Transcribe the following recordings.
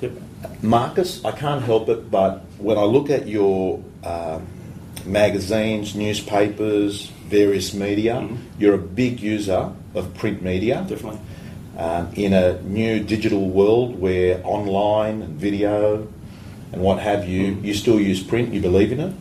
Yep. Marcus, I can't help it, but when I look at your um, magazines, newspapers, various media, Mhm. you're a big user of print media. Definitely. Um, in a new digital world where online and video and what have you, Mm. you still use print, you believe in it?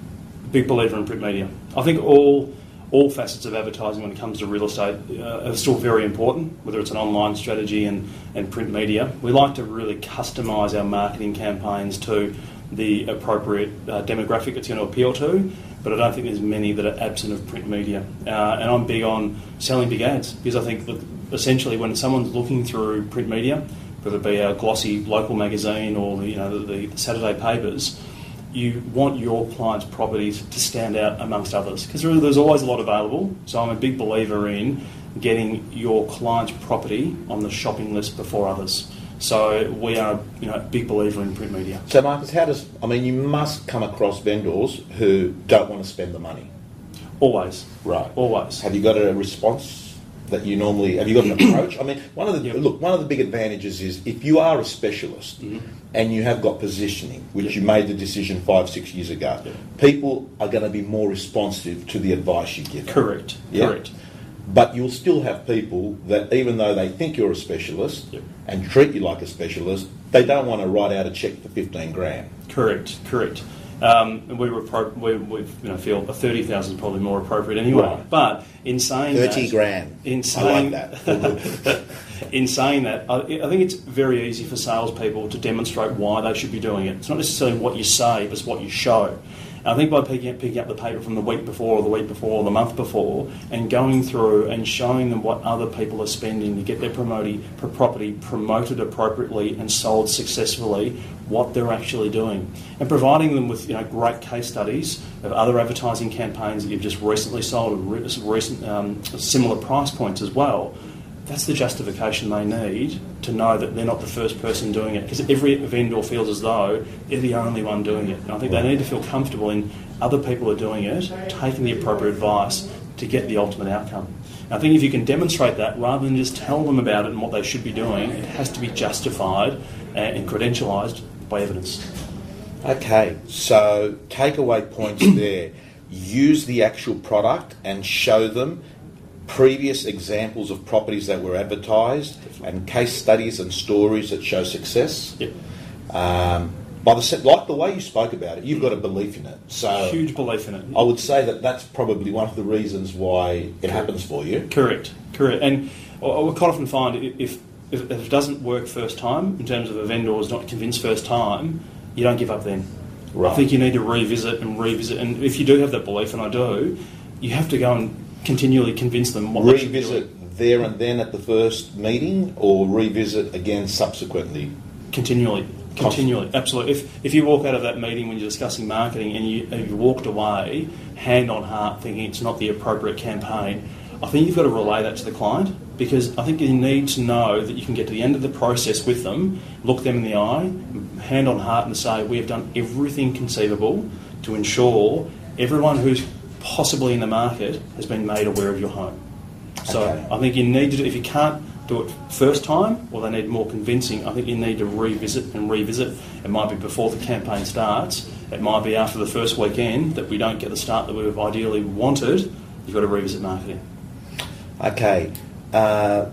big believer in print media. I think all all facets of advertising when it comes to real estate uh, are still very important, whether it's an online strategy and, and print media. We like to really customise our marketing campaigns to the appropriate uh, demographic it's going to appeal to, but I don't think there's many that are absent of print media. Uh, and I'm big on selling big ads because I think that essentially when someone's looking through print media, whether it be our glossy local magazine or the, you know the, the Saturday papers, you want your clients' properties to stand out amongst others because really there's always a lot available. So I'm a big believer in getting your client's property on the shopping list before others. So we are, you know, a big believer in print media. So, Marcus, how does, I mean, you must come across vendors who don't want to spend the money. Always, Right. always. Have you got a response that you normally have you got an approach? I mean, one of the Yep. look, one of the big advantages is if you are a specialist Mhm. and you have got positioning, which Yep. you made the decision five, six years ago, Yep. people are going to be more responsive to the advice you give. Correct. Yeah. Correct. But you'll still have people that, even though they think you're a specialist and treat you like a specialist, they don't want to write out a check for fifteen grand. Correct. Correct. Um, and we, were pro- we, we you know, feel a thirty thousand is probably more appropriate anyway. Right. But in saying Thirty that, grand. In I saying like that. in saying that, I, I think it's very easy for salespeople to demonstrate why they should be doing it. It's not necessarily what you say, but it's what you show. I think by picking up, picking up the paper from the week before, or the week before, or the month before, and going through and showing them what other people are spending to get their property promoted appropriately and sold successfully, what they're actually doing, and providing them with you know great case studies of other advertising campaigns that you've just recently sold at re- recent um, similar price points as well. That's the justification they need to know that they're not the first person doing it. Because every vendor feels as though they're the only one doing it. And I think they need to feel comfortable in other people are doing it, taking the appropriate advice to get the ultimate outcome. And I think if you can demonstrate that rather than just tell them about it and what they should be doing, it has to be justified uh, and credentialised by evidence. Okay, so takeaway points there. Use the actual product and show them previous examples of properties that were advertised and case studies and stories that show success. Yep. Um, by the like the way you spoke about it, you've got a belief in it. So Huge belief in it. I would say that that's probably one of the reasons why it happens for you. Correct, correct. And I would quite often find if, if, if it doesn't work first time, in terms of a vendor is not convinced first time, you don't give up then. Right. I think you need to revisit and revisit. And if you do have that belief, and I do, you have to go and continually convince them what they should be. Revisit there and then at the first meeting, or revisit again subsequently. Continually. Continually, absolutely. If, if you walk out of that meeting when you're discussing marketing and you, and you walked away hand on heart thinking it's not the appropriate campaign, I think you've got to relay that to the client because I think you need to know that you can get to the end of the process with them, look them in the eye, hand on heart, and say, We have done everything conceivable to ensure everyone who's possibly in the market has been made aware of your home. So Okay. I think you need to, do, if you can't do it first time or they need more convincing, I think you need to revisit and revisit. It might be before the campaign starts, it might be after the first weekend that we don't get the start that we've ideally wanted. You've got to revisit marketing. Okay. Uh,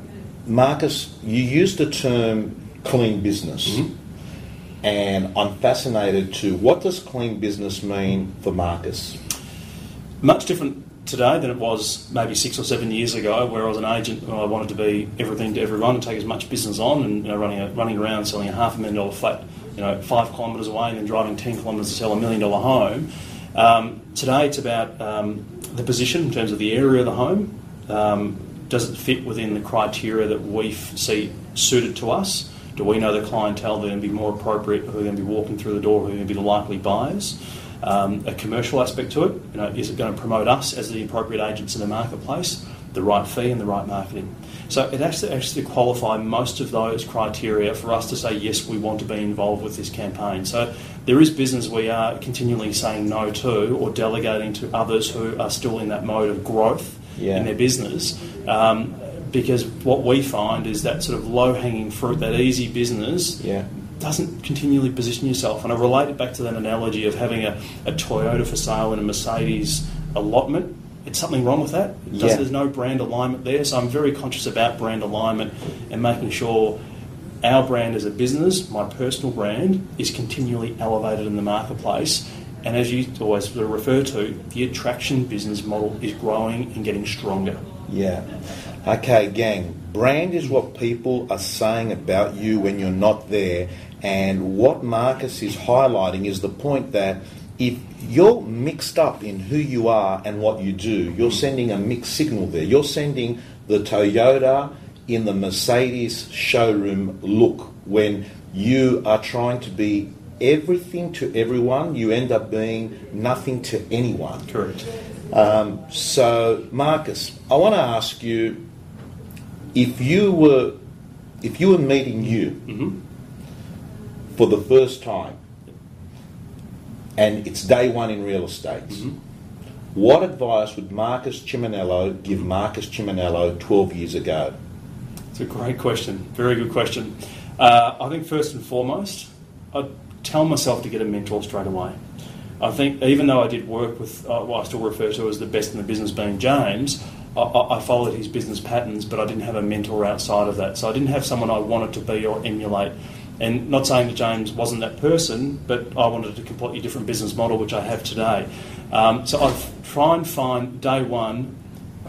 Marcus, you used the term clean business. Mhm. And I'm fascinated to what does clean business mean for Marcus? Much different today than it was maybe six or seven years ago, where I was an agent and I wanted to be everything to everyone and take as much business on, and you know, running a, running around selling a half a million dollar flat, you know, five kilometres away, and then driving ten kilometres to sell a million dollar home. Um, today, it's about um, the position in terms of the area of the home. Um, does it fit within the criteria that we f- see suited to us? Do we know the clientele that are going to be more appropriate, who are going to be walking through the door, who are going to be the likely buyers? Um, a commercial aspect to it, you know, is it going to promote us as the appropriate agents in the marketplace, the right fee and the right marketing? So it has to actually qualify most of those criteria for us to say yes, we want to be involved with this campaign. So there is business we are continually saying no to or delegating to others who are still in that mode of growth Yeah. in their business. Um, because what we find is that sort of low hanging fruit, that easy business, Yeah. Doesn't continually position yourself. And I relate it back to that analogy of having a, a Toyota for sale and a Mercedes allotment. It's something wrong with that. Yeah. There's no brand alignment there. So I'm very conscious about brand alignment and making sure our brand as a business, my personal brand, is continually elevated in the marketplace. And as you always sort of refer to, the attraction business model is growing and getting stronger. Yeah. Okay, gang. Brand is what people are saying about you when you're not there. And what Marcus is highlighting is the point that if you're mixed up in who you are and what you do, you're sending a mixed signal there. You're sending the Toyota in the Mercedes showroom look when you are trying to be everything to everyone, you end up being nothing to anyone. Correct. Um, so, Marcus, I want to ask you if you were if you were meeting you hmm for the first time, and it's day one in real estate, Mhm. what advice would Marcus Chiminello give Marcus Chiminello 12 years ago? It's a great question. Very good question. Uh, I think first and foremost, I'd tell myself to get a mentor straight away. I think even though I did work with uh, what I still refer to as the best in the business being James, I, I I followed his business patterns, but I didn't have a mentor outside of that. So I didn't have someone I wanted to be or emulate. And not saying that James wasn't that person, but I wanted a completely different business model, which I have today. Um, so I try and find day one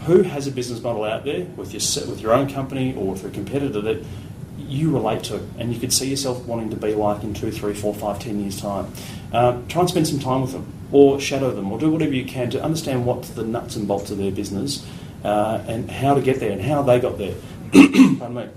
who has a business model out there with your with your own company or with a competitor that you relate to and you could see yourself wanting to be like in two, three, four, five, ten years' time. Uh, try and spend some time with them or shadow them or do whatever you can to understand what's the nuts and bolts of their business uh, and how to get there and how they got there. Pardon me.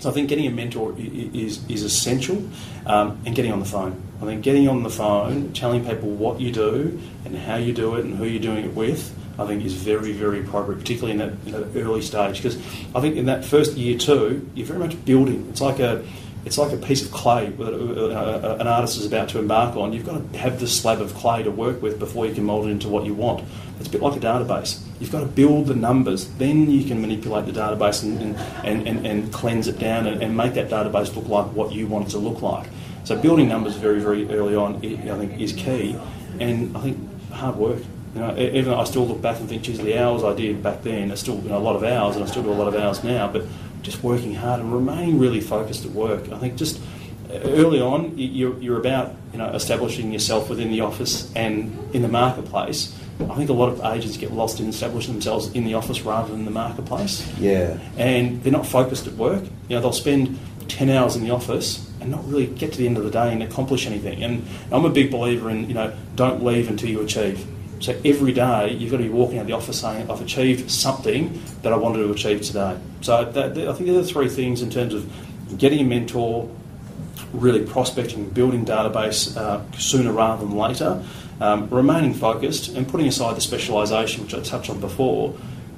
So I think getting a mentor is, is essential um, and getting on the phone. I think getting on the phone, telling people what you do and how you do it and who you're doing it with, I think is very, very appropriate, particularly in that, in that early stage. Because I think in that first year too, you're very much building. It's like a it's like a piece of clay that uh, an artist is about to embark on. You've got to have this slab of clay to work with before you can mould it into what you want. It's a bit like a database. You've got to build the numbers, then you can manipulate the database and, and, and, and, cleanse it down and, and make that database look like what you want it to look like. So building numbers very, very early on, I think, is key. And I think hard work. You know, even though I still look back and think, geez, the hours I did back then are still you know, a lot of hours, and I still do a lot of hours now. But just working hard and remaining really focused at work. I think just early on, you're, you're about you know establishing yourself within the office and in the marketplace. I think a lot of agents get lost in establishing themselves in the office rather than the marketplace Yeah. and they're not focused at work. You know, they'll spend 10 hours in the office and not really get to the end of the day and accomplish anything. And I'm a big believer in, you know, don't leave until you achieve. So every day you've got to be walking out of the office saying, I've achieved something that I wanted to achieve today. So that, I think they're the three things in terms of getting a mentor, really prospecting, building database uh, sooner rather than later, um, remaining focused, and putting aside the specialisation, which I touched on before.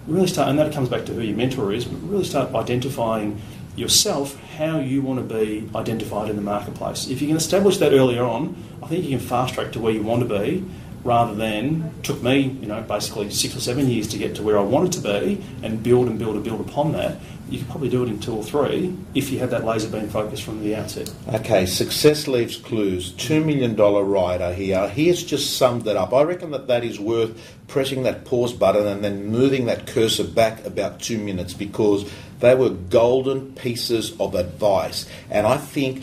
Really start, and that comes back to who your mentor is. But really start identifying yourself how you want to be identified in the marketplace. If you can establish that earlier on, I think you can fast track to where you want to be. Rather than took me, you know, basically six or seven years to get to where I wanted to be, and build and build and build upon that. You could probably do it in two or three if you had that laser beam focus from the outset. Okay, success leaves clues. $2 million rider here. He has just summed it up. I reckon that that is worth pressing that pause button and then moving that cursor back about two minutes because they were golden pieces of advice. And I think,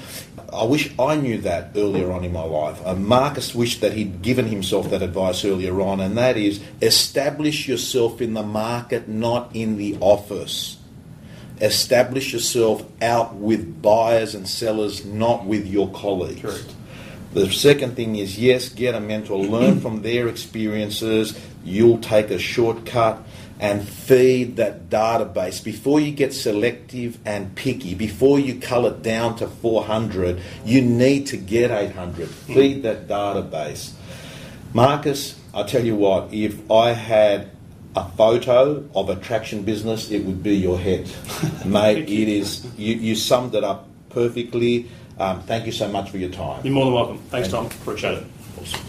I wish I knew that earlier on in my life. Uh, Marcus wished that he'd given himself that advice earlier on, and that is establish yourself in the market, not in the office establish yourself out with buyers and sellers, not with your colleagues. Correct. The second thing is yes, get a mentor, learn from their experiences. You'll take a shortcut and feed that database before you get selective and picky. Before you cull it down to 400, you need to get 800. Feed that database. Marcus, I tell you what, if I had a photo of attraction business, it would be your head. Mate, you. it is, you, you summed it up perfectly. Um, thank you so much for your time. You're more than welcome. Thanks, Tom. Appreciate it.